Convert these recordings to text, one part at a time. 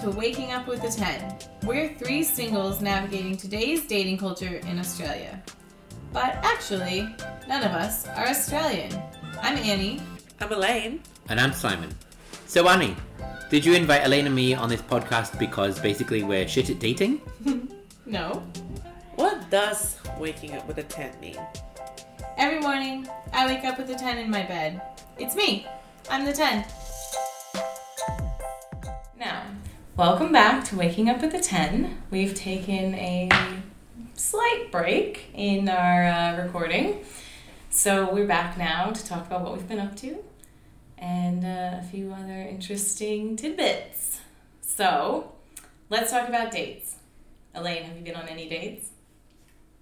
to Waking Up with a 10. We're three singles navigating today's dating culture in Australia. But actually, none of us are Australian. I'm Annie. I'm Elaine. And I'm Simon. So, Annie, did you invite Elaine and me on this podcast because basically we're shit at dating? No. What does waking up with a 10 mean? Every morning, I wake up with a 10 in my bed. It's me. I'm the 10. Welcome back to Waking Up with the 10. We've taken a slight break in our uh, recording. So we're back now to talk about what we've been up to and uh, a few other interesting tidbits. So, let's talk about dates. Elaine, have you been on any dates?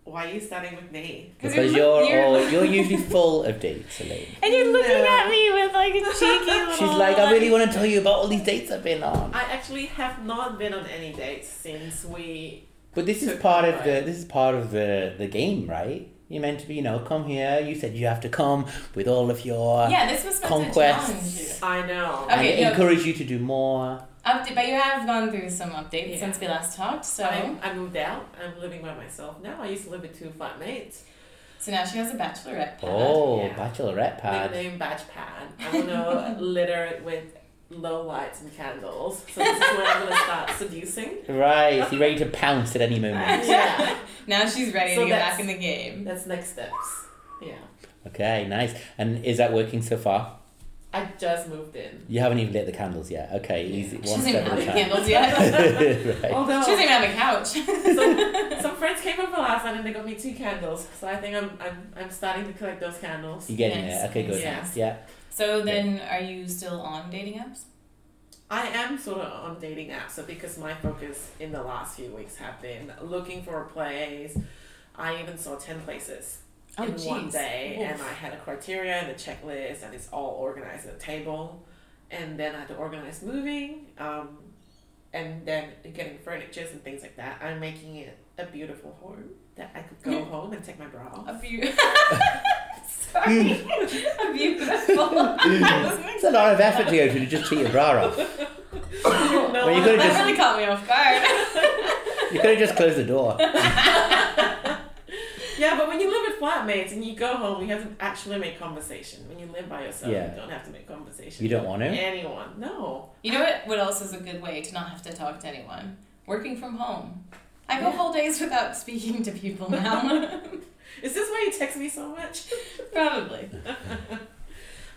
Why are you starting with me? Because you're- you're you're- all, you're usually full of dates, Elaine. And you're looking No. at me with like a cheeky little. She's like, I really want to tell you about all these dates I've been on. I actually have not been on any dates since we. But this is part of the this is part of the the game, right? You're meant to be, you know, come here. You said you have to come with all of your Yeah, this was meant Conquests. to challenge you. I know. Okay. and no. encourage you to do more. Update, but you have gone through some updates Yeah. since we last talked. So, I, I moved out. I'm living by myself now. I used to live with two flatmates. so now she has a bachelorette pad. Oh, yeah. bachelorette pad. Nickname badge pad. I'm gonna litter it with low lights and candles. So this is where I'm gonna start seducing. Right, so you're ready to pounce at any moment. Yeah, Now she's ready So to get back in the game. that's next steps. Yeah, Okay, nice. And is that working so far? I just moved in. You haven't even lit the candles yet. Okay, Yeah. easy. She One doesn't even step have at the a time. candles yet. right. Although She doesn't even have a couch. some, some friends came over last night and they got me two candles. So I think I'm I'm, I'm starting to collect those candles. You're getting Nice. there. Okay, good. Yeah. Yeah. so then, are you still on dating apps? I am sort of on dating apps, so because my focus in the last few weeks have been looking for a place. I even saw ten places Oh, in one jeez. day, and I had a criteria and a checklist, and it's all organized at a table. And then I had to organize moving, um, and then getting furnitures and things like that. I'm making it a beautiful home that I could go home and take my bra off. A beautiful. Sorry. a beautiful. It's a lot of effort to go to to just take your bra off. No, Well, you could've that just- really caught me off guard. You could have just closed the door. Yeah, but when you live with flatmates and you go home, you have to actually make conversation. When you live by yourself, Yeah. you don't have to make conversation. You don't want to? Anyone? No. You know what? What else is a good way to not have to talk to anyone? Working from home. I go Yeah. whole days without speaking to people now. Is this why you text me so much? Probably.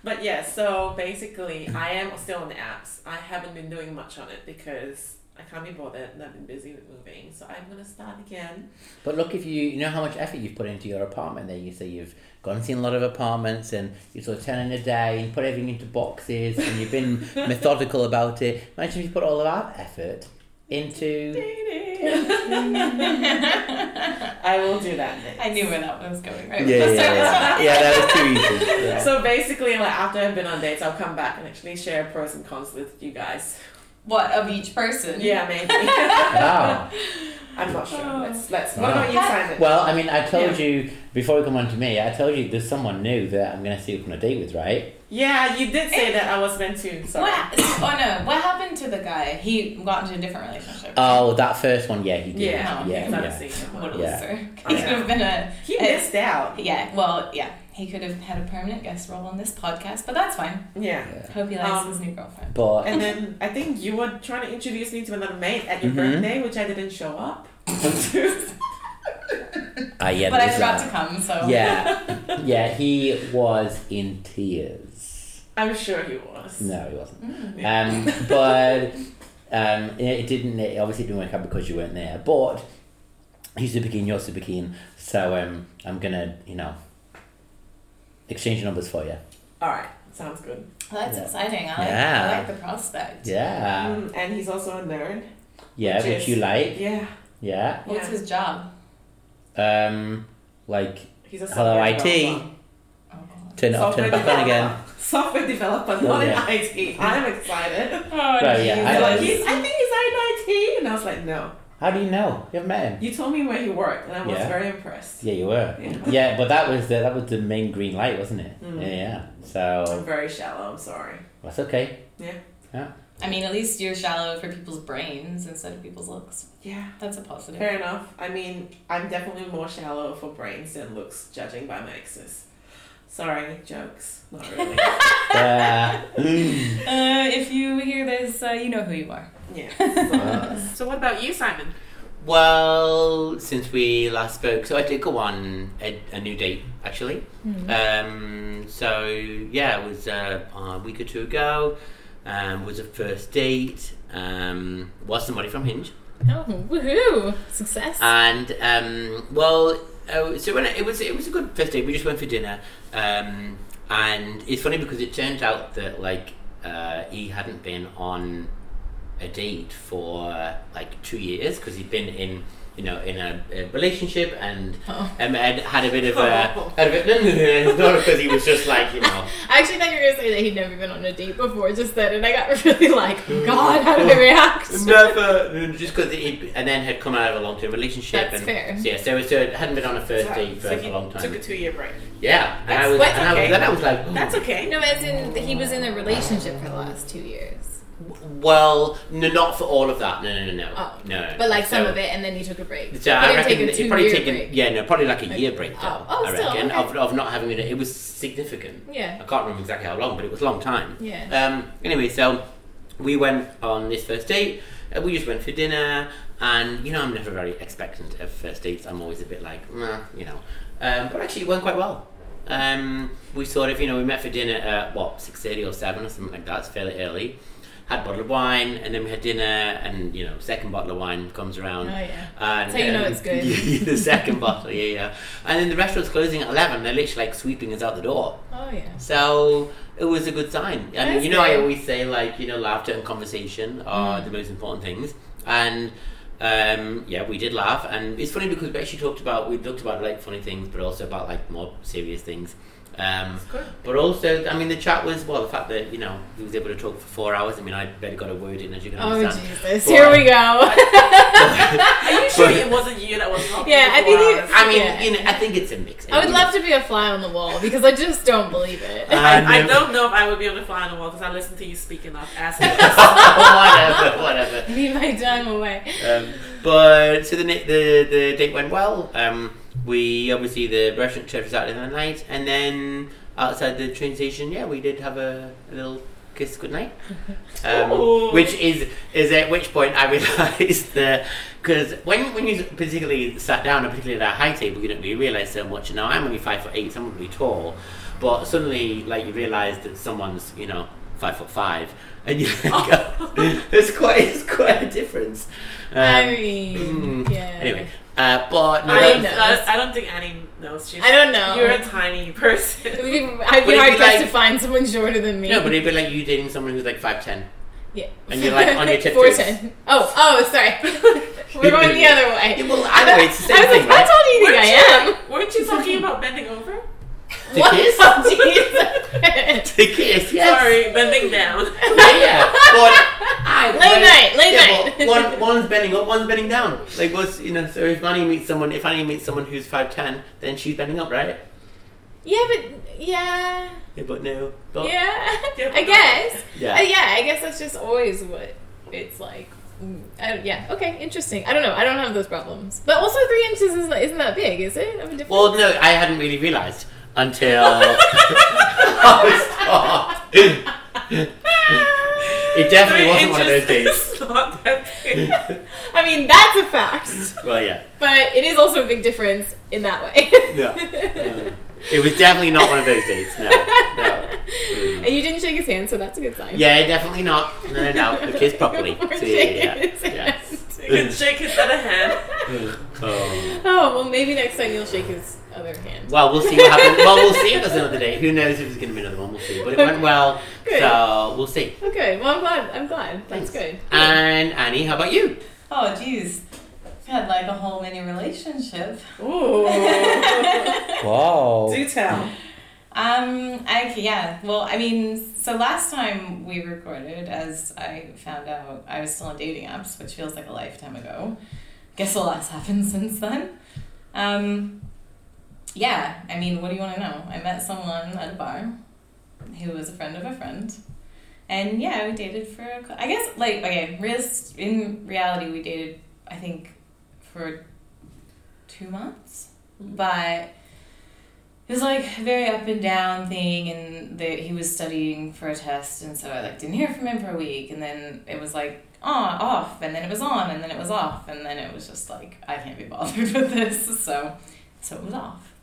But yeah, so basically, I am still on the apps. I haven't been doing much on it because I can't be bothered and I've been busy with moving. So I'm gonna start again. But look, if you you know how much effort you've put into your apartment, there you say you've gone and seen a lot of apartments, and you sort of turn in a day and put everything into boxes, and you've been methodical about it. Imagine if you put all of that effort into. I will do that next. I knew where that was going, right? Yeah, yeah, yeah. yeah, that was too easy. Yeah. So basically, like after I've been on dates, I'll come back and actually share pros and cons with you guys. What of each person? Yeah, maybe. Wow. I'm not sure. Oh. Let's let's. What Wow. about you, Simon? Well, I mean, I told you before we come on to me. I told you there's someone new that I'm going to see you on a date with, right? Yeah, you did say that I was meant to. Sorry. What? Oh no! What happened to the guy? He got into a different relationship. Oh, that first one, yeah, he did. Yeah, Oh, yeah, yeah. What a Yeah. loser! He could have been a. He Uh, missed out. Yeah. Well, yeah. He could have had a permanent guest role on this podcast, but that's fine. Yeah. Yeah. Hope he likes Um, his new girlfriend. But And then I think you were trying to introduce me to another mate at your Mhm. birthday, which I didn't show up. Ah, yeah, but I there's forgot that. to come, so. Yeah, yeah, he was in tears. I'm sure he was. No, he wasn't. Mm. Um, but um, it, it didn't. It obviously didn't work out because you weren't there. But he's super keen. You're super keen. So um, I'm gonna, you know, exchange numbers for you. All right, sounds good. Well, that's Yeah. exciting. I like, Yeah. I like the prospect. Yeah, Mm, and he's also a nerd. yeah, Which which is- you like. Yeah. Yeah, What's Yeah. his job? um, like He's a Hello, IT. developer. Oh, turn it off, turn it back on again. Software developer, Oh, not yeah. in IT. I'm excited. Oh, Right, yeah, I He's like, like- he's, I think he's in IT. And I was like, no. How do you know? You haven't met him. You told me where he worked, and I was Yeah. very impressed. Yeah, you were. Yeah. Yeah, but that was the that was the main green light, wasn't it? Mm. Yeah, yeah. I'm very shallow. I'm sorry. that's okay. Yeah. Yeah. I mean, at least you're shallow for people's brains instead of people's looks. Yeah. That's a positive. Fair enough. I mean, I'm definitely more shallow for brains than looks, judging by my exes. Sorry, jokes. Not really. Uh, if you hear this, uh, you know who you are. Yeah. So, so what about you, Simon? Well, since we last spoke, so I did go on a, a new date actually. Um, so yeah, it was uh, a week or two ago. Um, was a first date. Um, was somebody from Hinge, Oh, woohoo! Success. and um, well, uh, so when it, it was it was a good first date. We just went for dinner, um, and it's funny because it turned out that like uh, he hadn't been on a date for uh, like two years because he'd been in you know in a, a relationship and Oh. um, had had a bit of a had a bit no no no no not because he was just like you know I actually thought you were gonna say that he'd never been on a date before, just then, and I got really like, oh God, how do I react? never just because he and then had come out of a long term relationship That's and fair. so, yeah so so it hadn't been on a first So- date for so a long time Took a two year break. yeah and I was that's and I was, then I was like ooh. That's okay. No, as in he was in a relationship for the last two years. Well no not for all of that no no no no Oh. no But like some of it, and then he took a break. So I reckon take it probably taken break. yeah no probably like a year break though Oh. Oh, I still, reckon okay. of, of not having it it was significant Yeah. I can't remember exactly how long but it was a long time Yeah. um anyway so we went on this first date uh, we just went for dinner and you know I'm never very expectant of first dates I'm always a bit like nah, you know um, but actually it went quite well um, we sort of you know we met for dinner at what 6.30 or 7 or something like that it's fairly early had a bottle of wine and then we had dinner and you know second bottle of wine comes around Oh yeah. and, how you know um, it's good. the second bottle, yeah, yeah. And then the restaurant's closing at eleven. They're literally like sweeping us out the door. Oh yeah. So it was a good sign. I mean, That's you know, I always say like you know, laughter and conversation are Mm. the most important things. And um, yeah, we did laugh, and it's funny because we actually talked about we talked about like funny things, but also about like more serious things. Um, but also, I mean, the chat was well. The fact that you know he was able to talk for four hours. I mean, I barely got a word in, as you can understand. Oh understand. Jesus! But- Here we go. Are you sure But- it wasn't you that was talking? Yeah, I for think four it- I mean, Yeah. you know, I think it's a mix. I would love to be a fly on the wall because I just don't believe it. And, I um, don't know if I would be on the fly on the wall because I listened to you speaking enough as it is. whatever, whatever. Leave my time away. Um, but so the, the the date went well. Um, we obviously the restaurant church was out in the night, and then outside the train station, yeah, we did have a, a little kiss goodnight. Um, Ooh. which is is at which point I realised that because when when you particularly sat down, and particularly at a high table, you don't really realise so much. Now I'm only five foot eight, someone really tall, but suddenly like you realise that someone's you know five foot five, and you go, there's quite it's quite a difference. Um, yeah. Anyway, uh, but no, I, I that- I, I don't think Annie knows. She's, I don't know. You're a tiny person. I'd be hard pressed like- to find someone shorter than me. no, but it'd be like you dating someone who's like five ten. yeah. and you're, like, on your tiptoes. Four ten. Oh, oh, sorry. We're going the other way. Yeah, well, I know it's the same I was thing, like, right? how tall do you think I am? Weren't you talking about bending over? To What? kiss? To kiss, yes. Sorry, bending down. Yeah, yeah. But I, Late but- night, late yeah, night. But one, one's bending up, one's bending down. Like, what's you know? So if Annie meets someone, if Annie meets someone who's five ten, then she's bending up, right? Yeah, but yeah, Yeah, but no. But, yeah. Yeah, I guess. Yeah. Uh, yeah, I guess that's just always what it's like. Mm, I yeah. Okay. Interesting. I don't know. I don't have those problems. But also, three inches isn't isn't that big, is it? Well, no, I hadn't really realised until I was It definitely Three wasn't one of those inches days. is not that big. I mean, that's a fact. Well, yeah. But it is also a big difference in that way. Yeah. Um, it was definitely not one of those dates. No. no. Mm. And you didn't shake his hand, so that's a good sign. Yeah, definitely not. No, no, no. The kiss properly. Or So, shake yeah, his yeah. hand. You can shake his other hand. Oh. Oh, well, maybe next time you'll shake his other hand. Well, we'll see what happens. Well, we'll see if there's another date. Who knows if there's going to be another one? We'll see. But it went well, Good. so we'll see. Okay, well, I'm glad. I'm glad. Thanks. That's good. And Annie, how about you? Oh, geez. Had like a whole mini relationship. Ooh. Whoa. Do tell. Um, I yeah. Well, I mean, so last time we recorded, as I found out, I was still on dating apps, which feels like a lifetime ago. Guess a lot's happened since then. Um, yeah. I mean, what do you want to know? I met someone at a bar who was a friend of a friend, and yeah, we dated for a cou- I guess like okay, realist in reality we dated I think for two months, Mhm. but it was like a very up and down thing, and the, he was studying for a test, and so I like didn't hear from him for a week, and then it was like on off, and then it was on, and then it was off, and then it was just like I can't be bothered with this, so so it was off.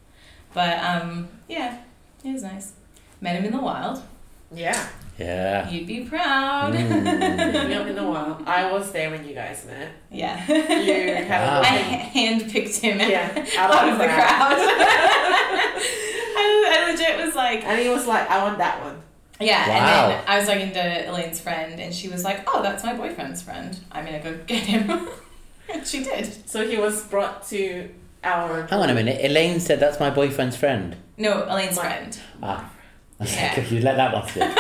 But um, yeah, it was nice. Met him in the wild. Yeah. Yeah. You'd be proud. Mm. Yep, in a while. I was there when you guys met. Yeah. You had Wow. a I little handpicked him Yeah, out, of the crowd. I, I legit was like, And he was like, I want that one. yeah. Wow. And then I was talking to Elaine's friend, and she was like, oh, that's my boyfriend's friend. I'm gonna go get him. and she did. So he was brought to our. Hang on a minute. Elaine said that's my boyfriend's friend. No, Elaine's My- friend. Ah. Yeah. Because you let that one slip.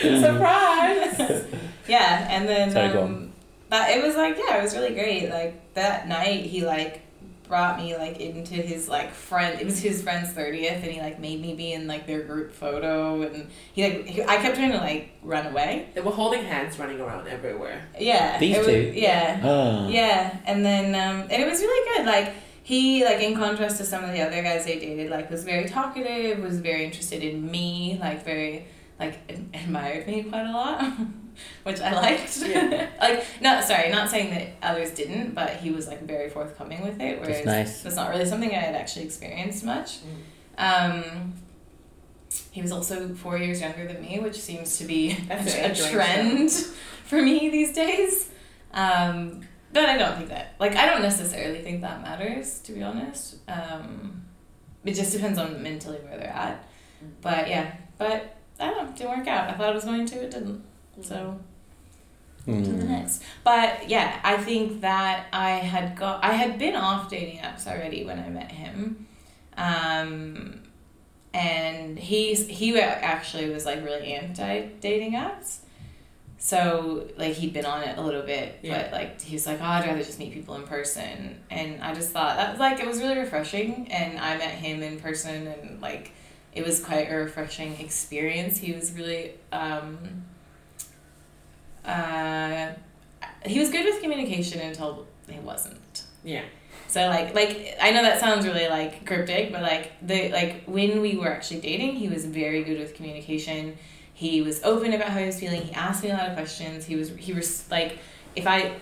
Surprise! Yeah, and then Sorry, go um, that it was like yeah, it was really great. Like that night, he like brought me like into his like friend. It was his friend's thirtieth, and he like made me be in like their group photo, and he like he, I kept trying to like run away. they were holding hands running around everywhere. Yeah, These it was- two? Yeah, Oh. yeah, and then um, and it was really good. Like he like in contrast to some of the other guys I dated, like was very talkative, was very interested in me, like very like admired me quite a lot, which I liked. Yeah. like not sorry, not saying that others didn't, but he was like very forthcoming with it. Whereas That's nice. that's not really something I had actually experienced much. Um, he was also four years younger than me, which seems to be a, a trend for me these days. Um, but I don't think that, like, I don't necessarily think that matters, to be honest. Um, it just depends on mentally where they're at. But yeah, but I don't know, didn't work out. I thought it was going to, it didn't. So to the Mm. next. But yeah, I think that I had got I had been off dating apps already when I met him. Um and he's he actually was like really anti dating apps. So like he'd been on it a little bit, Yeah. but like he was like, "Oh, I'd rather just meet people in person." And I just thought that was like it was really refreshing. And I met him in person, and like it was quite a refreshing experience. He was really um, uh, he was good with communication until he wasn't. Yeah. So like like I know that sounds really like cryptic, but like the like when we were actually dating, he was very good with communication. He was open about how he was feeling. He asked me a lot of questions. He was he was like if I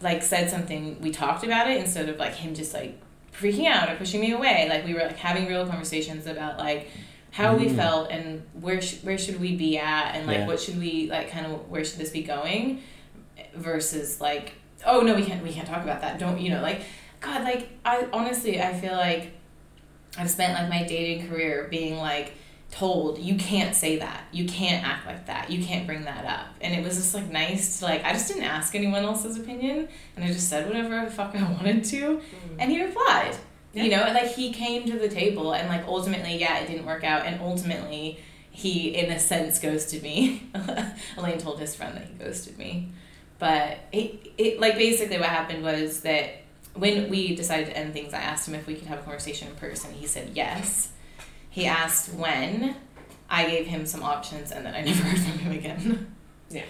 like said something, we talked about it instead of like him just like freaking out or pushing me away. Like we were like having real conversations about like how we Mm. felt and where sh- where should we be at and like Yeah. what should we like kind of where should this be going versus like oh no we can't we can't talk about that don't you know like god like i honestly i feel like i've spent like my dating career being like told you can't say that. You can't act like that. You can't bring that up. And it was just like nice to like i just didn't ask anyone else's opinion and i just said whatever the fuck i wanted to mm. and he replied. You know like he came to the table and like ultimately yeah it didn't work out and ultimately he in a sense ghosted me. Elaine told his friend that he ghosted me. But it, it like basically what happened was that when we decided to end things i asked him if we could have a conversation in person. He said yes he asked when i gave him some options and then i never heard from him again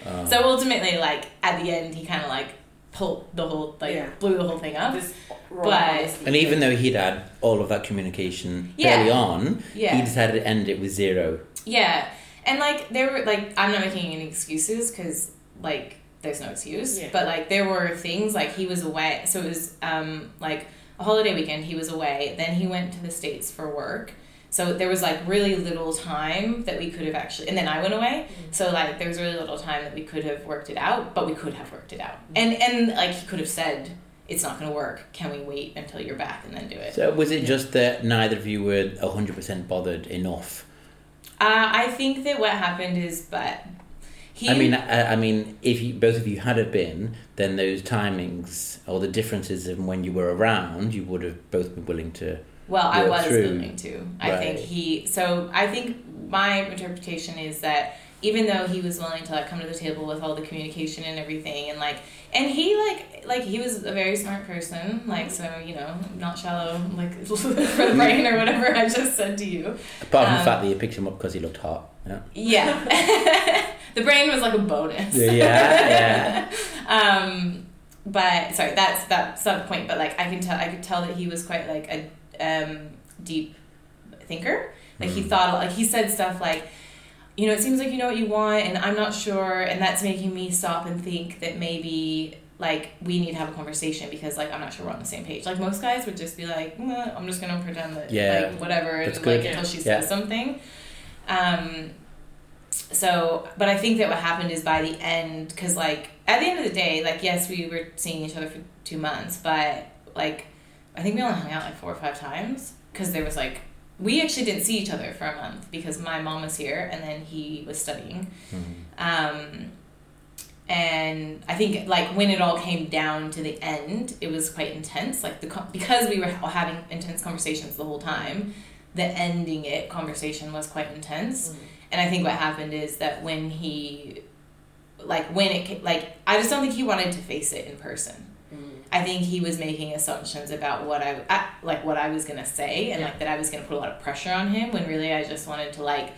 Oh. so ultimately like at the end he kind of like pulled the whole like Yeah. blew the whole thing up This But- and even though he'd had all of that communication Yeah. early on, yeah he decided to end it with zero. Yeah, and like there were like I'm not making any excuses because like there's no excuse. Yeah. But like there were things like he was away, so it was um like a holiday weekend. He was away. Then he went to the states for work. So there was like really little time that we could have actually, and then I went away. So like there was really little time that we could have worked it out, but we could have worked it out. And and like he could have said, "It's not going to work. Can we wait until you're back and then do it?" So was it just that neither of you were hundred percent bothered enough? Uh, I think that what happened is, but he. I mean, I, I mean, if you, both of you had have been, then those timings or the differences in when you were around, you would have both been willing to. Well, I was through. willing to. I think he. So I think my interpretation is that even though he was willing to like come to the table with all the communication and everything, and like, and he like like he was a very smart person, like so you know not shallow like for the brain or whatever I just said to you. Apart from Um, the fact that you picked him up because he looked hot. Yeah. Yeah. the brain was like a bonus. Yeah, yeah. um, but sorry, that's that's the point. But like, I can tell, I could tell that he was quite like a um, deep thinker. Like he Mhm. thought, like he said stuff like, you know, it seems like you know what you want, and I'm not sure, and that's making me stop and think that maybe like we need to have a conversation because like I'm not sure we're on the same page. Like most guys would just be like, "Mm, I'm just gonna pretend that Yeah. like whatever, That's and, like good. until she Yeah. says something. Um, so, but I think that what happened is by the end, because like at the end of the day, like yes, we were seeing each other for two months, but like I think we only hung out like four or five times because there was like we actually didn't see each other for a month because my mom was here and then he was studying. Mhm. Um, and I think like when it all came down to the end, it was quite intense. Like the because we were having intense conversations the whole time, the ending it conversation was quite intense. Mm. And I think what happened is that when he, like when it ca- like I just don't think he wanted to face it in person. I think he was making assumptions about what I, I like what I was gonna say and Yeah. like that I was gonna put a lot of pressure on him when really I just wanted to like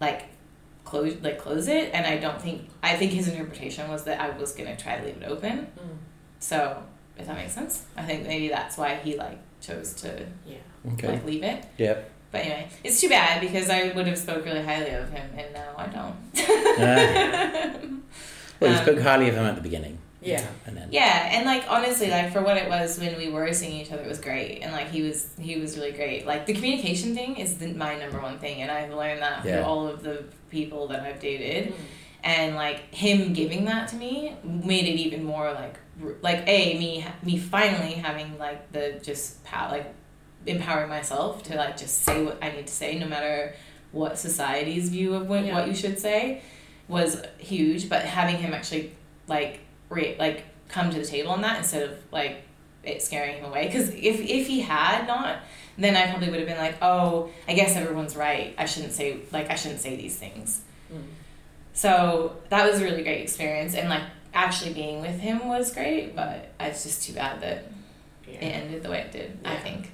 like close like close it and I don't think I think his interpretation was that I was gonna try to leave it open. Mm. So if that makes sense, I think maybe that's why he like chose to Yeah. Okay. like leave it. Yep. But anyway, it's too bad because I would have spoke really highly of him and now I don't. Well, you Um, spoke highly of him at the beginning. Yeah. And then. Yeah, and like honestly, like for what it was when we were seeing each other, it was great, and like he was he was really great. Like the communication thing is the, my number one thing, and I've learned that Yeah. through all of the people that I've dated, Mm. and like him giving that to me made it even more like like a me me finally having like the just pow like empowering myself to like just say what I need to say, no matter what society's view of what, Yeah. what you should say, was huge. But having him actually like re- like come to the table on that instead of like it scaring him away. Because if if he had not, then I probably would have been like, oh, I guess everyone's right. I shouldn't say like I shouldn't say these things. Mm. So that was a really great experience, and like actually being with him was great. But it's just too bad that it ended the way it did. I think.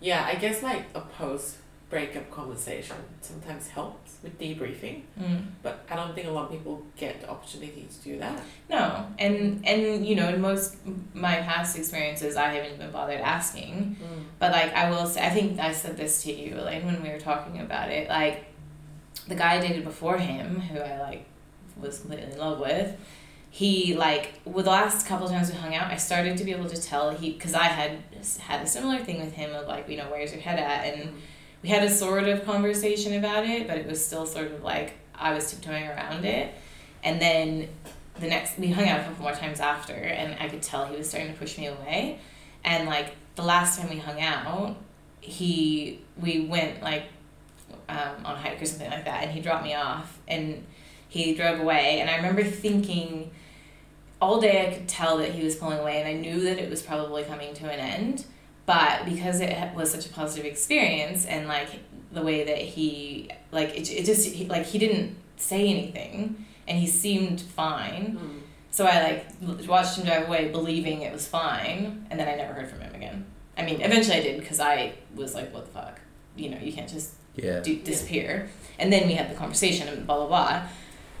Yeah, I guess like a post breakup conversation sometimes helps with debriefing, Mm. but I don't think a lot of people get the opportunity to do that. No, and and you know, in most my past experiences, I haven't even bothered asking. But like I will say, I think I said this to you, Elaine, when we were talking about it. Like the guy I dated before him, who I like was completely in love with, he like with the last couple of times we hung out, I started to be able to tell he because I had had a similar thing with him of like you know where's your head at, and we had a sort of conversation about it, but it was still sort of like I was tiptoeing around it, and then the next we hung out a couple more times after, and I could tell he was starting to push me away, and like the last time we hung out, he we went like um, on a hike or something like that, and he dropped me off, and he drove away, and I remember thinking all day I could tell that he was pulling away, and I knew that it was probably coming to an end, but because it was such a positive experience, and like the way that he like it, it just he, like he didn't say anything, and he seemed fine. Mm. So I like watched him drive away, believing it was fine, and then I never heard from him again. I mean, eventually I did because I was like, "What the fuck?" You know, you can't just Yeah. do, disappear. And then we had the conversation and blah blah blah.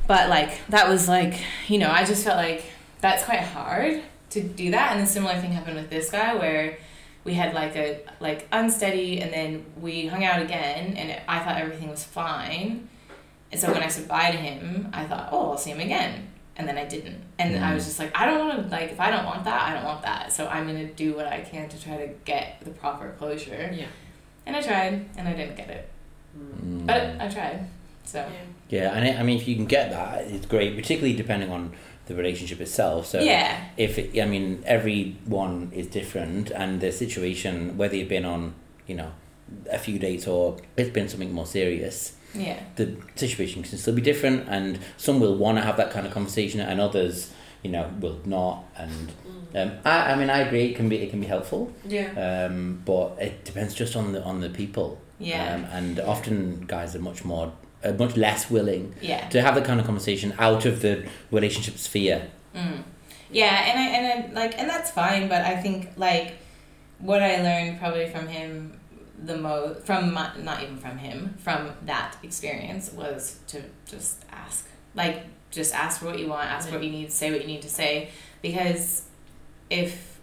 But like that was like you know I just felt like that's quite hard to do that. And a similar thing happened with this guy where we had like a like unsteady, and then we hung out again, and it, I thought everything was fine. And so when I said bye to him, I thought, oh, I'll see him again. And then I didn't. And I was just like, I don't want to, like, if I don't want that, I don't want that. So I'm going to do what I can to try to get the proper closure. Yeah. And I tried, and I didn't get it. Mm. But I tried. So, Yeah. Yeah, and I I mean, if you can get that, it's great, particularly depending on the relationship itself. So, yeah. if it, I mean, everyone is different, and the situation, whether you've been on, you know, a few dates or it's been something more serious, Yeah. the situation can still be different, and some will want to have that kind of conversation, and others, you know, will not. And Mm. um, I, I mean, I agree, it can be, it can be helpful, Yeah. um, but it depends just on the on the people. Yeah. Um, and often guys are much more, uh, much less willing Yeah. to have the kind of conversation out of the relationship sphere. Mm. Yeah, and I and I like and that's fine, but I think like what I learned probably from him the most from my, not even from him from that experience was to just ask like just ask for what you want ask for what you need say what you need to say because if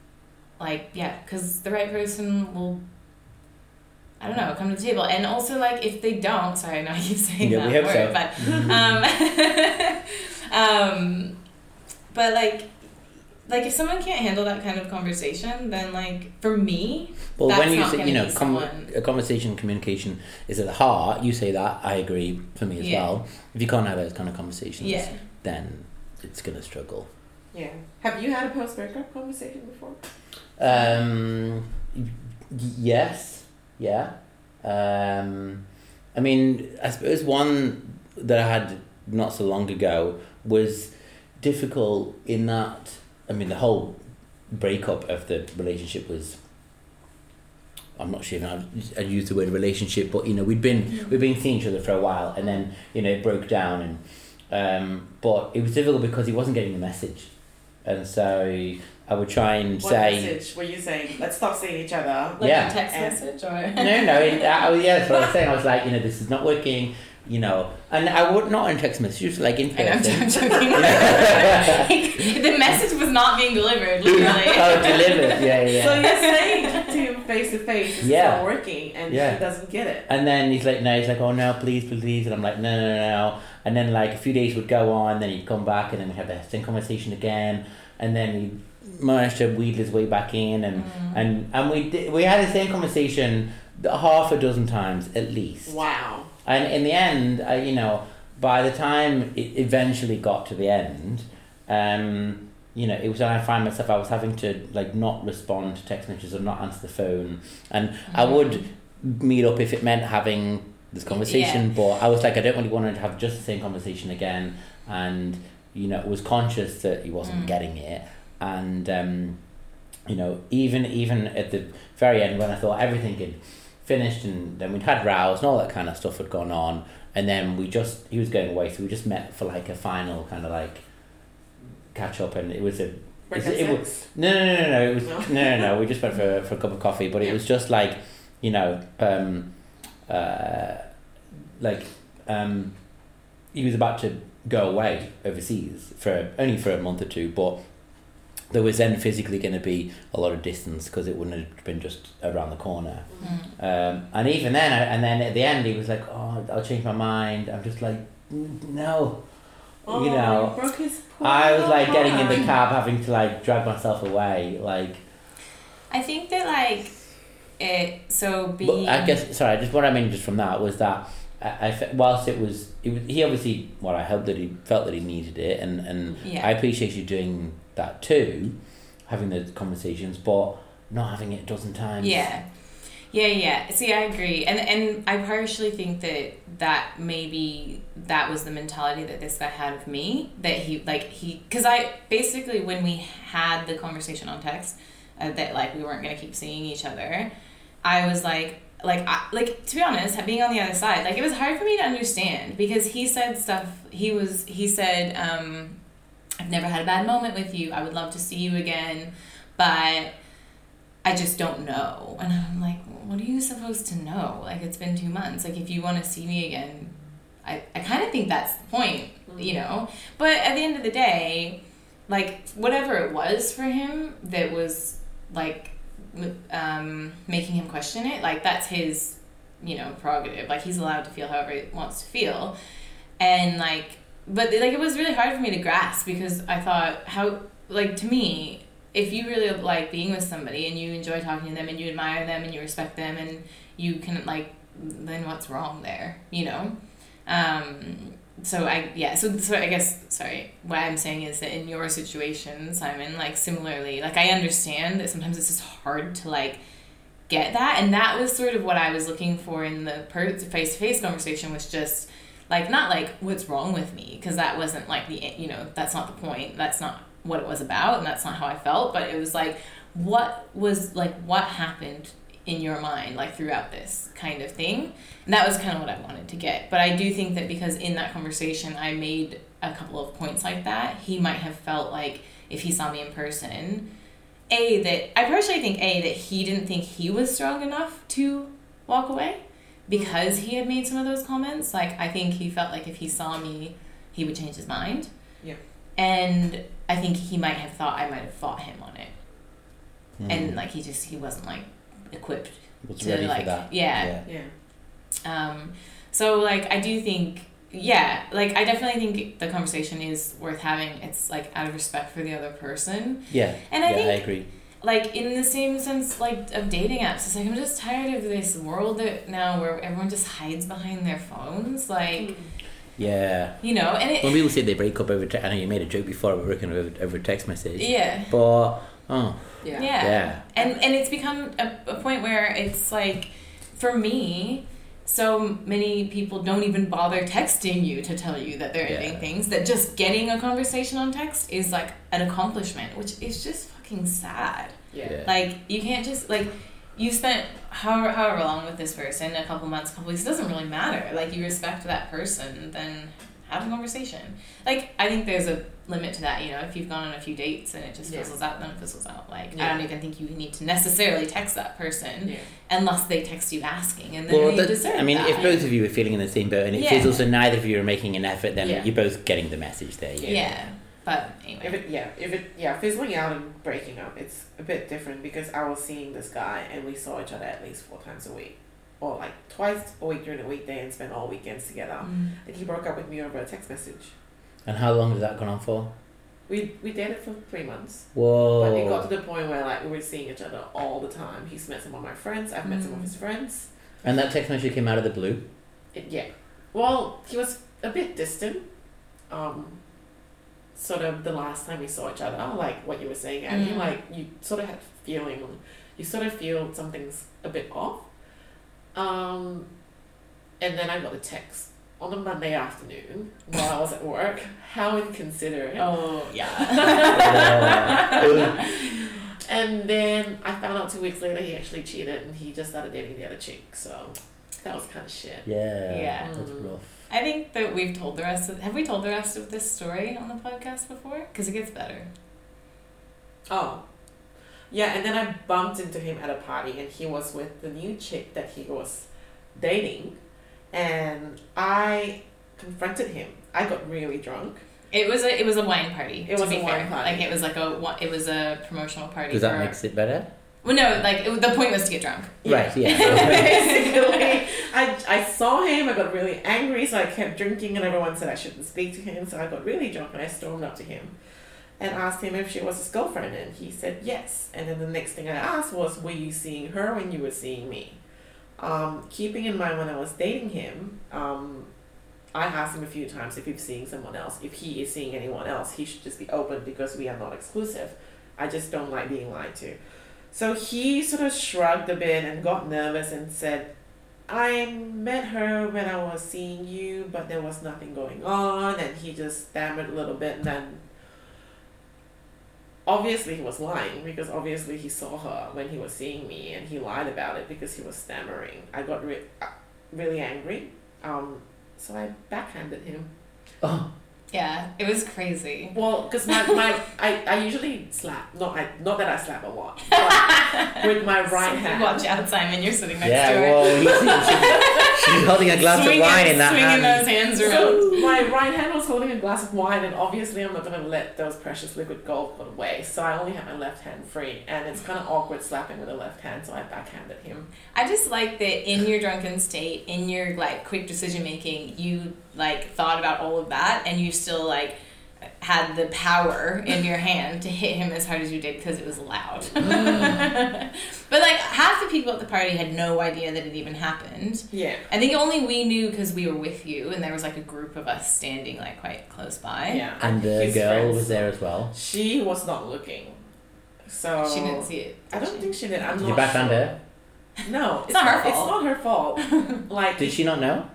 like yeah because the right person will I don't know, come to the table. And also, like, if they don't, sorry, I know I keep saying Yeah, we that hope word, so. but, um, um, but like, like if someone can't handle that kind of conversation, then like for me, Well, That's when you not say, you know, com- a conversation, communication is at the heart. You say that. I agree. For me as Yeah. well. If you can't have those kind of conversations, yeah, then it's gonna struggle. Yeah. Have you had a post breakup conversation before? Um, y- yes, yeah. Um, I mean, I suppose one that I had not so long ago was difficult in that. I mean, the whole breakup of the relationship was. I'm not sure if I'd, I'd use the word relationship, but you know, we'd been we'd been seeing each other for a while, and then you know it broke down, and um, but it was difficult because he wasn't getting the message, and so I would try and What say. message were you saying? Let's stop seeing each other. like Yeah. a text And- message or no, no, it, I, oh, yeah, that's what I was saying. I was like, you know, this is not working, you know, and I would not in text messages, like in I know, I'm person. joking. the message was not being delivered, literally. oh, delivered, yeah, yeah. So you're saying to him face to face, it's Yeah. not working, and Yeah. he doesn't get it. And then he's like, no, he's like, oh no, please, please, and I'm like, no, no, no, no. And then like a few days would go on, then he'd come back, and then we'd have the same conversation again, and then he managed to wheedle his way back in, and Mm. and and we did, we had the same conversation half a dozen times at least. Wow. And in the end, uh, you know, by the time it eventually got to the end, um, you know, it was when I find myself I was having to like not respond to text messages or not answer the phone, and I would meet up if it meant having this conversation. But I was like, I don't really want to have just the same conversation again, and you know, was conscious that he wasn't Mm. getting it, and um, you know, even even at the very end when I thought everything had finished and then we'd had rows and all that kind of stuff had gone on and then we just he was going away so we just met for like a final kind of like catch up and it was a it, it was no no no no no it was No? no no no we just went for for a cup of coffee but it was just like you know um uh like um he was about to go away overseas for only for a month or two but there was then physically going to be a lot of distance because it wouldn't have been just around the corner Mm. um, and even then, I- and then at the end, he was like, "Oh, I'll change my mind." I'm just like, "Mm, "No." Oh, you know, broke his poor I was like getting in the cab, having to like drag myself away. Like, I think that like it. So being. I guess sorry. Just what I mean just from that was that I, I whilst it was, it was he obviously well, I hope that he felt that he needed it, and and Yeah. I appreciate you doing that too, having those conversations, but not having it a dozen times. Yeah. Yeah, yeah. See, I agree. And and I partially think that that maybe that was the mentality that this guy had of me that he like he cuz I basically when we had the conversation on text uh, that like we weren't going to keep seeing each other, I was like like I, like to be honest, being on the other side, like it was hard for me to understand because he said stuff he was he said um I've never had a bad moment with you. I would love to see you again, but I just don't know. And I'm like, what are you supposed to know? Like, it's been two months. Like, if you want to see me again, I, I kind of think that's the point, you know? But at the end of the day, like, whatever it was for him that was, like, um, making him question it, like, that's his, you know, prerogative. Like, he's allowed to feel however he wants to feel. And, like, but, like, it was really hard for me to grasp because I thought, how, like, to me, if you really like being with somebody and you enjoy talking to them and you admire them and you respect them and you can like then what's wrong there you know? Um so i yeah so so i guess sorry what i'm saying is that in your situation simon like similarly like i understand that sometimes it's just hard to like get that and that was sort of what i was looking for in the face-to-face conversation was just like not like what's wrong with me because that wasn't like the you know that's not the point that's not what it was about and that's not how i felt but it was like what was like what happened in your mind like throughout this kind of thing? And that was kind of what i wanted to get but i do think that because in that conversation i made a couple of points like that he might have felt like if he saw me in person a that i personally think a that he didn't think he was strong enough to walk away because he had made some of those comments. Like, I think he felt like if he saw me, he would change his mind. Yeah. And I think he might have thought I might have fought him on it. Mm. And, like, he just, he wasn't, like, equipped was to, ready like, for that. yeah. Yeah. Um, so like I do think yeah, like I definitely think the conversation is worth having. It's like out of respect for the other person. Yeah. And I yeah, think I agree. Like in the same sense like of dating apps, it's like I'm just tired of this world that now where everyone just hides behind their phones. Like hmm. Yeah. you know, and it When people say they break up over, te- I know you made a joke before about working over over text message. Yeah. But oh Yeah. Yeah. yeah. And and it's become a, a point where it's like for me so many people don't even bother texting you to tell you that they're Yeah. ending things that just getting a conversation on text is like an accomplishment which is just fucking sad Yeah. Yeah. like you can't just like you spent however, however long with this person a couple months a couple weeks it doesn't really matter like you respect that person then have a conversation like i think there's a limit to that you know if you've gone on a few dates and it just Yeah. fizzles out then it fizzles out like i don't even think you need to necessarily text that person Yeah. unless they text you asking and then Well, you that, deserve I mean, that. if both of you are feeling in the same boat and it Yeah. fizzles and neither of you are making an effort, then Yeah. you're both getting the message there. yeah. Yeah. but anyway If it yeah, if it yeah, fizzling out and breaking up, it's a bit different because I was seeing this guy and we saw each other at least four times a week. Or like twice a week during the weekday and spent all weekends together. Mm. And he broke up with me over a text message. And how long did that go on for? We we dated for three months. Whoa. But it got to the point where like we were seeing each other all the time. He's met some of my friends, I've met some of Mm. his friends. and that text message came out of the blue. It, yeah. Well, he was a bit distant. Um, sort of the last time we saw each other, like what you were saying, and Mm. like you sort of had feeling, you sort of feel something's a bit off. Um, and then I got a text on a Monday afternoon while I was at work. How inconsiderate. oh yeah And then I found out two weeks later he actually cheated and he just started dating the other chick. So that was kind of shit. Yeah. Yeah. That's Mm. rough. I think that we've told the rest of have we told the rest of this story on the podcast before because it gets better Oh. Yeah, and then I bumped into him at a party and he was with the new chick that he was dating. And I confronted him. I got really drunk. it was a it was a wine party It to was be a fair. wine party. like it was like a wa- it was a promotional party Because that for- makes it better. Well no like it, the point was to get drunk Right. Yeah. Basically, I, I saw him, I got really angry, so I kept drinking, and everyone said I shouldn't speak to him. So I got really drunk and I stormed up to him and asked him if she was his girlfriend, and he said yes. And then the next thing I asked was, Were you seeing her when you were seeing me? Um, keeping in mind when I was dating him, um, I asked him a few times if he's seeing someone else. If he is seeing anyone else, he should just be open because we are not exclusive. I just don't like being lied to. So he sort of shrugged a bit and got nervous and said, I met her when I was seeing you, but there was nothing going on. And he just stammered a little bit and then obviously he was lying because obviously he saw her when he was seeing me and he lied about it because he was stammering. I got re- uh, really angry. Um, so I backhanded him. oh. Yeah it was crazy Well, because my, my I, I usually slap. Not I not that I slap a lot, but with my right hand. watch out Simon you're sitting next Yeah. to her Well, he's, she's holding a glass swinging, of wine in that swinging hand. those hands around So my right hand was holding a glass of wine, and obviously I'm not going to let those precious liquid gold go away. So I only have my left hand free, and it's kind of awkward slapping with the left hand. So I backhanded him. I just like that in your drunken state, in your like quick decision making, you like thought about all of that and you still like had the power in your hand to hit him as hard as you did because it was loud. Mm. but like half the people at the party had no idea that it even happened. Yeah. I think only we knew because we were with you and there was like a group of us standing like quite close by. Yeah. And the His girl friends. was there as well. She was not looking. So She didn't see it. I don't think she did. I'm Did not you backhand sure. her? No, it's, not her It's not her fault. like Did she not know?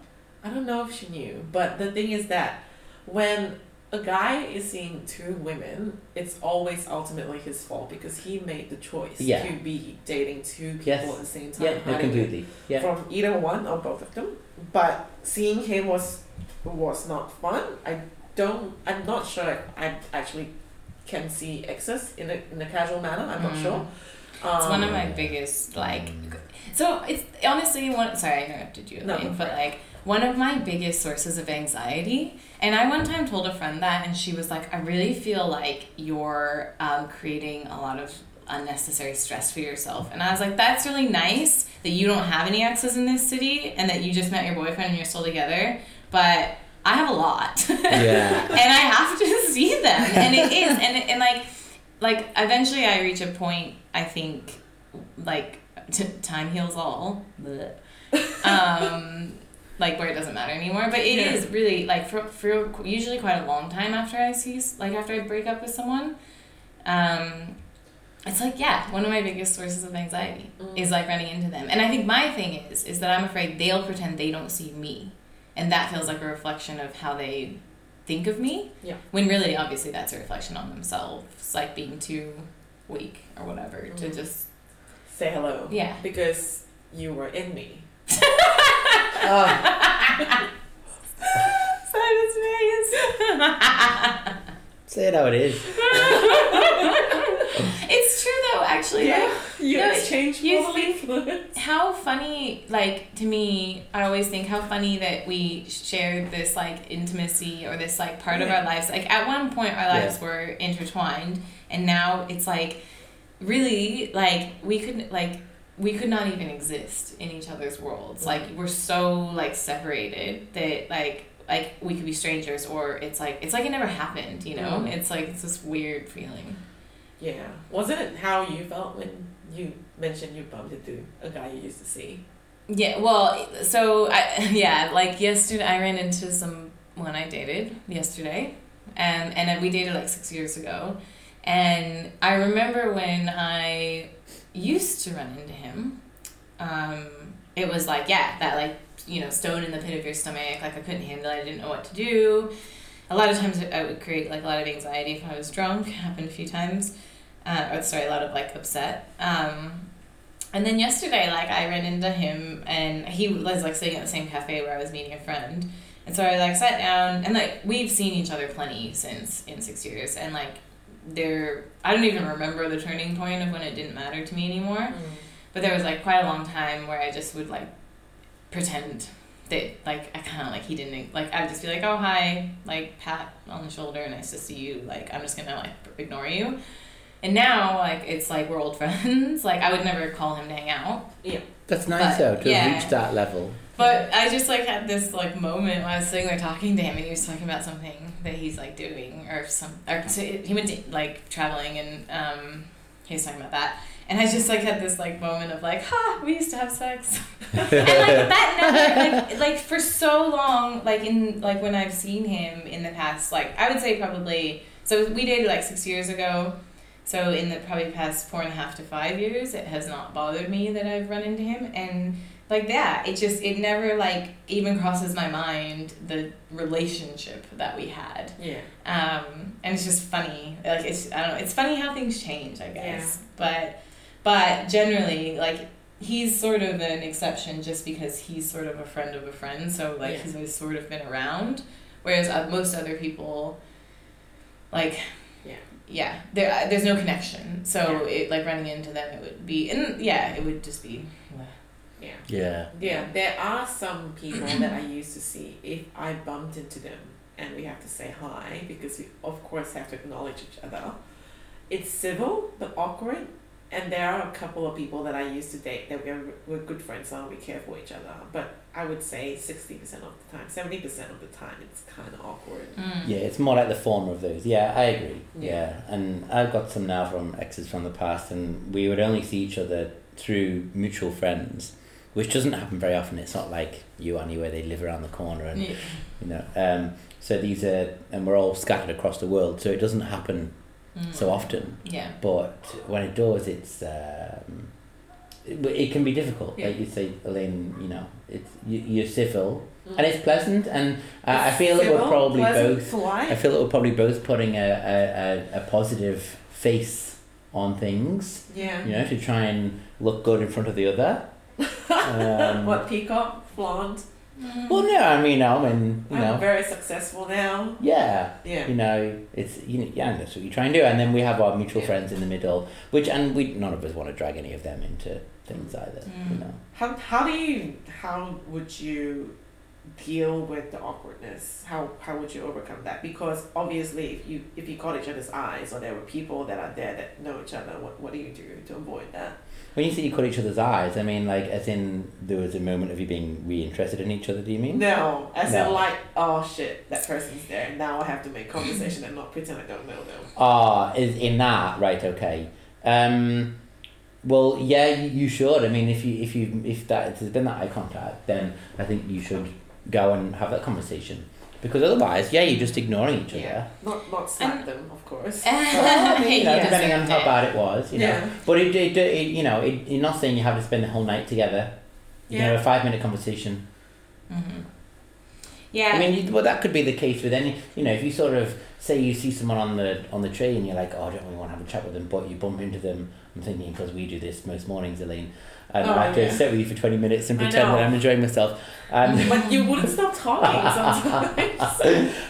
I don't know if she knew, but the thing is that when a guy is seeing two women, it's always ultimately his fault because he made the choice Yeah. to be dating two people Yes. at the same time. Yeah, no, hiding it completely. Yeah. From either one or both of them. But seeing him was was not fun. I don't. I'm not sure if I actually can see exes in a in a casual manner. I'm not Mm. sure. It's one of my biggest like. So it's honestly one. Sorry, I interrupted you. No, but for it. like one of my biggest sources of anxiety. And I one time told a friend that, and she was like, "I really feel like you're um, creating a lot of unnecessary stress for yourself." And I was like, "That's really nice that you don't have any exes in this city, and that you just met your boyfriend and you're still together." But I have a lot. Yeah. and I have to see them, and it is, and and like, like eventually I reach a point. I think, like, t- time heals all. Um, like where it doesn't matter anymore. But it is Yeah. really like for for usually quite a long time after I see like after I break up with someone. Um, it's like yeah, one of my biggest sources of anxiety Mm. is like running into them, and I think my thing is is that I'm afraid they'll pretend they don't see me, and that feels like a reflection of how they think of me. Yeah. When really, obviously, that's a reflection on themselves, like being too weak or whatever to Mhm. just Say hello. yeah. Because you were in me. Oh, say it how it is. it's true though, actually. Like, You No, exchange you think- how funny like to me i always think how funny that we shared this like intimacy or this like part of our lives. Like at one point our lives were intertwined and now it's like really like we couldn't like we could not even exist in each other's worlds like we're so like separated that like like we could be strangers or it's like it's like it never happened you know Mhm. it's like it's this weird feeling Yeah. Wasn't it how you felt when you mentioned you bumped into a guy you used to see? Yeah, well, so I yeah, like yesterday I ran into someone I dated yesterday, and and we dated like six years ago, and I remember when I used to run into him, um, it was like yeah, that like you know stone in the pit of your stomach, like I couldn't handle it, I didn't know what to do. A lot of times I would create like a lot of anxiety if I was drunk. Happened a few times, uh, or sorry, a lot of like upset. Um, and then yesterday, like I ran into him, and he was like sitting at the same cafe where I was meeting a friend, and so I like sat down, and like we've seen each other plenty since in six years, and like there, I don't even remember the turning point of when it didn't matter to me anymore, mm. but there was like quite a long time where I just would like pretend that like I kind of like he didn't like I'd just be like oh hi like pat on the shoulder nice to see you like I'm just gonna like ignore you and now like it's like we're old friends like I would never call him to hang out Yeah. That's nice But, though to yeah. have reached that level. But I just like had this like moment when I was sitting there talking to him, and he was talking about something that he's like doing, or some, or so he went to, like traveling, and um, he was talking about that, and I just like had this like moment of like, ha, we used to have sex, and like that never like like for so long, like in like when I've seen him in the past, like I would say probably so we dated like six years ago. So in the probably past four and a half to five years, it has not bothered me that I've run into him, and like that, it just it never like even crosses my mind the relationship that we had, Yeah. um, and it's just funny. Like it's I don't know, it's funny how things change, I guess, Yeah. but but generally like he's sort of an exception just because he's sort of a friend of a friend, so like Yeah. he's always sort of been around, whereas uh, most other people, like Yeah. yeah, there uh, there's no connection. So Yeah. it like running into them, it would be and yeah, it would just be. Yeah. Yeah. Yeah. There are some people that I used to see if I bumped into them and we have to say hi because we of course have to acknowledge each other. It's civil but awkward. And there are a couple of people that I used to date that we're, we're good friends now, we care for each other. But I would say 60% of the time, 70% of the time, it's kind of awkward. Mm. Yeah, it's more like the former of those. Yeah, I agree. Yeah. Yeah. and I've got some now from exes from the past, and we would only see each other through mutual friends, which doesn't happen very often. It's not like you, Annie, where they live around the corner, and Yeah. you know. Um, so these are, and we're all scattered across the world, so it doesn't happen Mm. so often. Yeah. But when it does, it's um, it, it can be difficult. Yeah. Like you say, Elaine, you know, it's you, you're civil, Mm. and it's pleasant, and I I feel that we're probably both. I feel that we're probably both putting a, a, a, a positive face on things, Yeah. you know, to try and look good in front of the other. Um, what peacock, blonde? Well, no, I mean, I mean, you I'm know, very successful now. yeah, Yeah. you know, it's you know, yeah, that's what you try and do, and then we have our mutual Yeah. friends in the middle, which and we none of us want to drag any of them into things either, you Mm. know. How how do you how would you deal with the awkwardness? How how would you overcome that? Because obviously, if you if you caught each other's eyes, or there were people that are there that know each other, what what do you do to avoid that? When you say you caught each other's eyes, I mean, like, as in there was a moment of you being re-interested in each other. Do you mean? No, as No. in like, oh shit, that person's there. Now I have to make conversation and not pretend I don't know them. Ah, is in that right? Okay. Um, well, yeah, you, you should. I mean, if you if you if that if there's been that eye contact, then I think you should go and have that conversation because otherwise, yeah, you're just ignoring each other. Yeah, not not slap And- them, of course. Well, I mean, you know, Yeah. depending on how bad it was, you know. Yeah. But it, it, it you know, it, you're not saying you have to spend the whole night together. You Yeah. know, a five minute conversation. Mm-hmm. Yeah. I mean, you, well, that could be the case with any. You know, if you sort of say you see someone on the on the train, and you're like, oh, I don't really want to have a chat with them, but you bump into them. I'm thinking because we do this most mornings, Elaine. And Oh, I to yeah. sit with you for twenty minutes and pretend that. I'm enjoying myself. And but you wouldn't stop talking sometimes.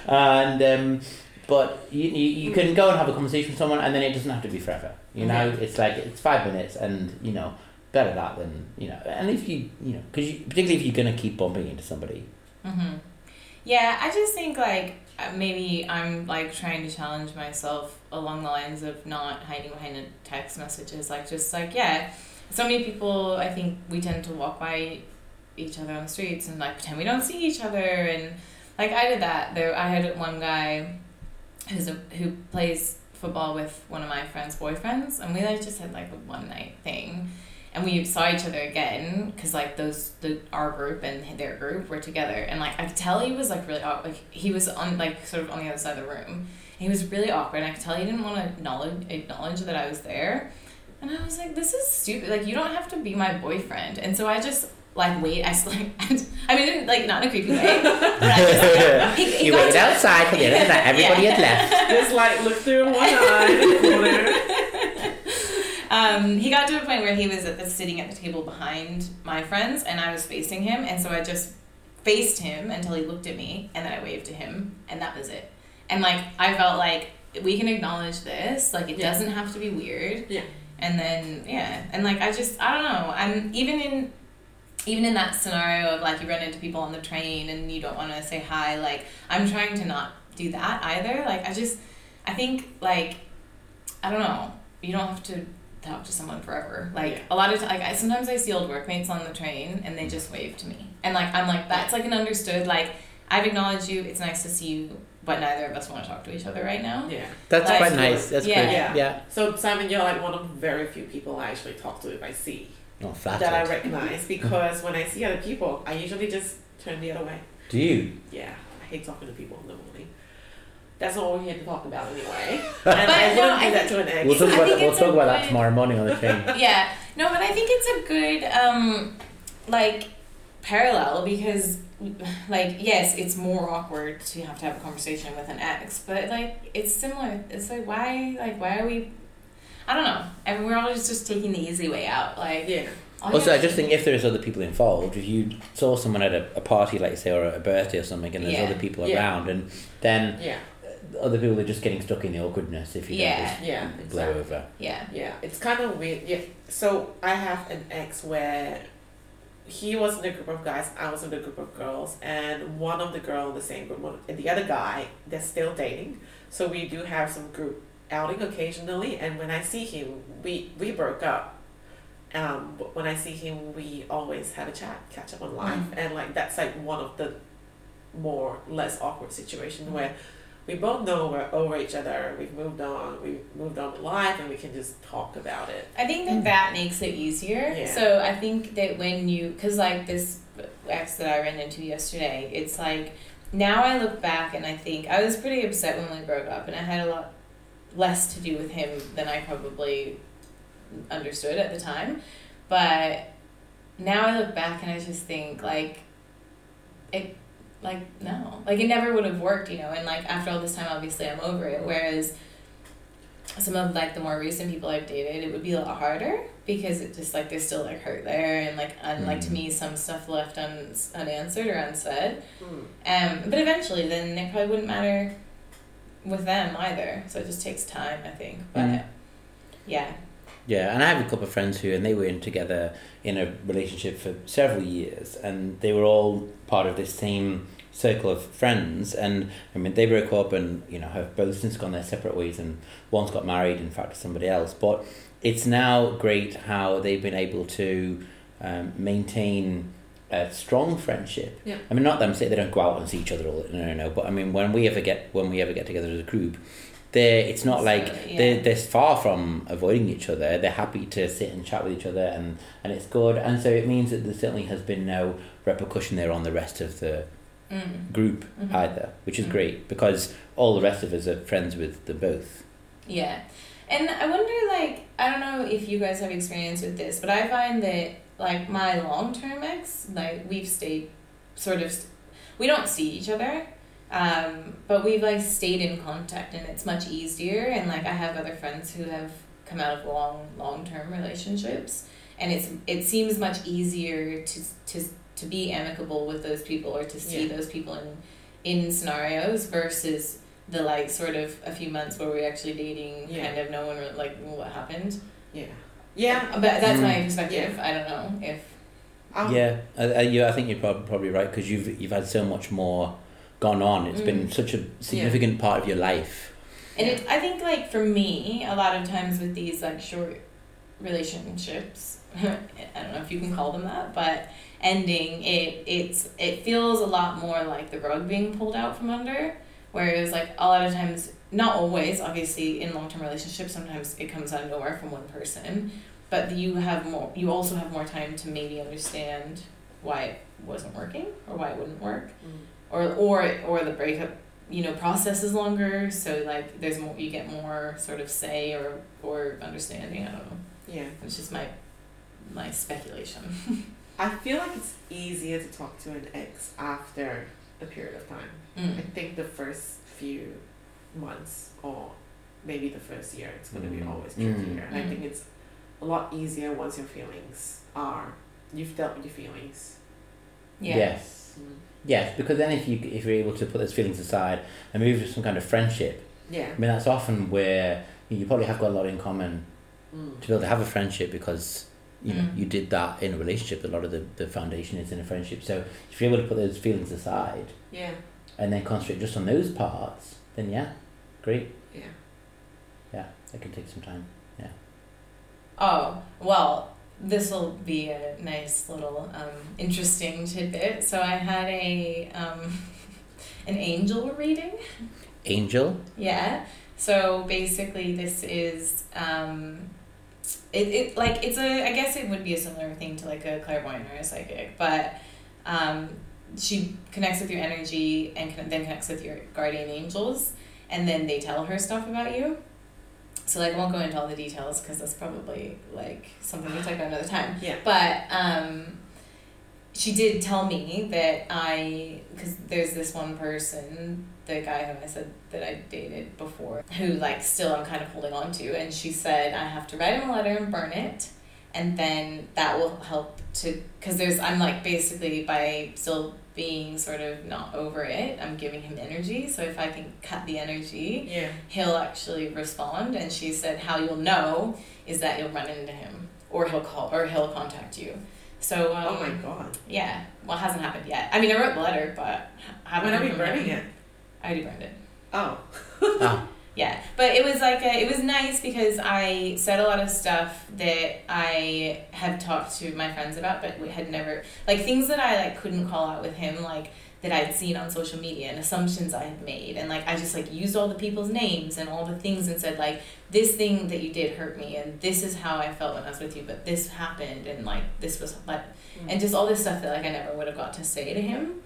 and um, but you, you you can go and have a conversation with someone, and then it doesn't have to be forever. You know, Mhm. it's like it's five minutes, and you know, better that than you know. And if you you know, because you, particularly if you're gonna keep bumping into somebody. hmm Yeah, I just think like Uh, maybe I'm like trying to challenge myself along the lines of not hiding behind text messages. Like just like yeah, so many people I think we tend to walk by each other on the streets and like pretend we don't see each other and like I did that. There I had one guy who's a, who plays football with one of my friends' boyfriends and we like just had like a one night thing and we saw each other again because like those the our group and their group were together and like I could tell he was like really awkward. like he was on like sort of on the other side of the room and he was really awkward and I could tell he didn't want to acknowledge acknowledge that I was there and I was like this is stupid like you don't have to be my boyfriend and so I just like wait I s- like I mean didn't like not in a creepy way but I just he, he you waited outside for the other that everybody had left. Just like look through one eye in the corner. Um, he got to a point where he was at the, sitting at the table behind my friends, and I was facing him, and so I just faced him until he looked at me, and then I waved to him, and that was it. And like I felt like we can acknowledge this, like it Yeah. doesn't have to be weird. Yeah. And then yeah, and like I just I don't know. I'm even in even in that scenario of like you run into people on the train and you don't want to say hi. Like I'm trying to not do that either. Like I just I think like I don't know. You don't have to talk to someone forever. Like Yeah. a lot of times, like I sometimes I see old workmates on the train and they just wave to me, and like I'm like that's like an understood. Like I've acknowledged you. It's nice to see you, but neither of us want to talk to each other right now. Yeah. That's Like- quite nice. That's Yeah. good. Yeah. Yeah. So Simon, you're like one of the very few people I actually talk to if I see Not Oh, flattered. that I recognize because when I see other people, I usually just turn the other way. Do you? Yeah, I hate talking to people in the morning. That's not what we had to talk about anyway. And I But wouldn't no, do I that to an ex. We'll talk about think we'll talk a about that tomorrow morning on the train. yeah no but i think it's a good um like parallel because like yes it's more awkward to have to have a conversation with an ex but like it's similar it's like why like why are we i don't know I mean, we're always just taking the easy way out like yeah. Also, I just think if there's other people involved, if you saw someone at a, a party, like say, or a birthday or something, and there's Yeah. other people Yeah. around, and then Yeah. Other people are just getting stuck in the awkwardness if you Yeah. don't just Yeah. blow Exactly. over. yeah Yeah, it's kind of weird. Yeah. So I have an ex where he was in a group of guys, I was in a group of girls, and one of the girl in the same group, one- and the other guy, they're still dating. So we do have some group outing occasionally, and when I see him, we we broke up. Um, but when I see him, we always have a chat, catch up on life, and like that's like one of the more less awkward situations where we both know we're over each other. We've moved on. We've moved on with life, and we can just talk about it. I think that that makes it easier. Yeah. So I think that when you, because like this ex that I ran into yesterday, it's like now I look back and I think I was pretty upset when we broke up, and I had a lot less to do with him than I probably understood at the time. But now I look back and I just think like it like no like it never would have worked you know and like after all this time obviously i'm over it whereas some of like the more recent people I've dated, it would be a lot harder because it just like there's still like hurt there and like un, like to Mm. me some stuff left un, unanswered or unsaid. Mm. Um, but eventually, then it probably wouldn't matter with them either. So it just takes time, I think. But Mm. yeah, Yeah, and I have a couple of friends who, and they were in together in a relationship for several years, and they were all part of this same circle of friends. And I mean, they broke up, and you know, have both since gone their separate ways, and one's got married, in fact, to somebody else. But it's now great how they've been able to um, maintain a strong friendship. Yeah. I mean, not them say they don't go out and see each other all no, no, no. But I mean, when we ever get when we ever get together as a group, they it's not So, like yeah. they're, they're far from avoiding each other. They're happy to sit and chat with each other, and, and it's good. And so it means that there certainly has been no repercussion there on the rest of the mm. group Mhm. either, which is Mhm. great because all the rest of us are friends with the both. Yeah. And I wonder, like, I don't know if you guys have experience with this, but I find that, like, my long term ex, like, we've stayed sort of, we don't see each other, um, but we've, like, stayed in contact and it's much easier. And, like, I have other friends who have come out of long, long term relationships. And it's it seems much easier to, to, to be amicable with those people or to see Yeah. those people in, in scenarios versus the like sort of a few months where we're actually dating Yeah. kind of no one really, like what happened Yeah. Yeah. but that's my Mm. perspective i don't know if Um, yeah, I, I, yeah, I think you're prob- probably right because you've you've had so much more gone on. It's been Mm. such a significant part of your life. and it i think like for me a lot of times with these like short relationships i don't know if you can call them that but ending it it's it feels a lot more like the rug being pulled out from under whereas like a lot of times not always obviously in long-term relationships sometimes it comes out of nowhere from one person but you have more you also have more time to maybe understand why it wasn't working or why it wouldn't work Mm. Or or or the breakup you know process is longer so like there's more you get more sort of say or or understanding i don't know Yeah. it's just my my speculation I feel like it's easier to talk to an ex after a period of time. I mm. think the first few months or maybe the first year it's gonna be Mm. always Mm. trickier. And I Mm. think it's a lot easier once your feelings are you've dealt with your feelings. yeah Yes. Yes, because then if you if you're able to put those feelings aside and move to some kind of friendship, Yeah. I mean that's often where you probably have got a lot in common Mm. to be able to have a friendship because you know Mm. you did that in a relationship. A lot of the, the foundation is in a friendship. So if you're able to put those feelings aside Yeah. and then concentrate just on those parts, then yeah, great. Yeah. Yeah, that can take some time. Yeah. Oh well this will be a nice little um, interesting tidbit so i had a um, an angel reading Angel. Yeah. So basically, this is um, it, it like it's a I guess it would be a similar thing to like a clairvoyant or a psychic, but um, she connects with your energy and con- then connects with your guardian angels, and then they tell her stuff about you. So like I won't go into all the details because that's probably like something we talk about another time. Yeah. But um, she did tell me that I, because there's this one person, the guy who I said that I dated before, who like still I'm kind of holding on to, and she said I have to write him a letter and burn it, and then that will help to, because there's I'm like basically by still being sort of not over it, I'm giving him energy. So if I can cut the energy, Yeah. he'll actually respond. And she said how you'll know is that you'll run into him, or he'll call, or he'll contact you. So um, oh my god. yeah, well, it hasn't happened yet. I mean, I wrote the letter, but ha- haven't When are heard we burning it? I already burned it. Oh. Ah, Yeah, but it was like a, it was nice because I said a lot of stuff that I had talked to my friends about, but we had never like things that I like couldn't call out with him, like that I'd seen on social media and assumptions I had made, and like I just like used all the people's names and all the things and said like this thing that you did hurt me, and this is how I felt when I was with you, but this happened, and like this was like mm. and just all this stuff that like I never would have got to say to him.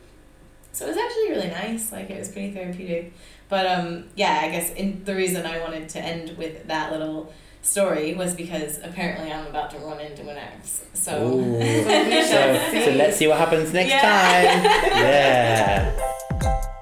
So it was actually really nice. Like it was pretty therapeutic. But um, yeah, I guess in, the reason I wanted to end with that little story was because apparently I'm about to run into an ex. So Ooh. So so, so let's see what happens next Yeah. time. Yeah.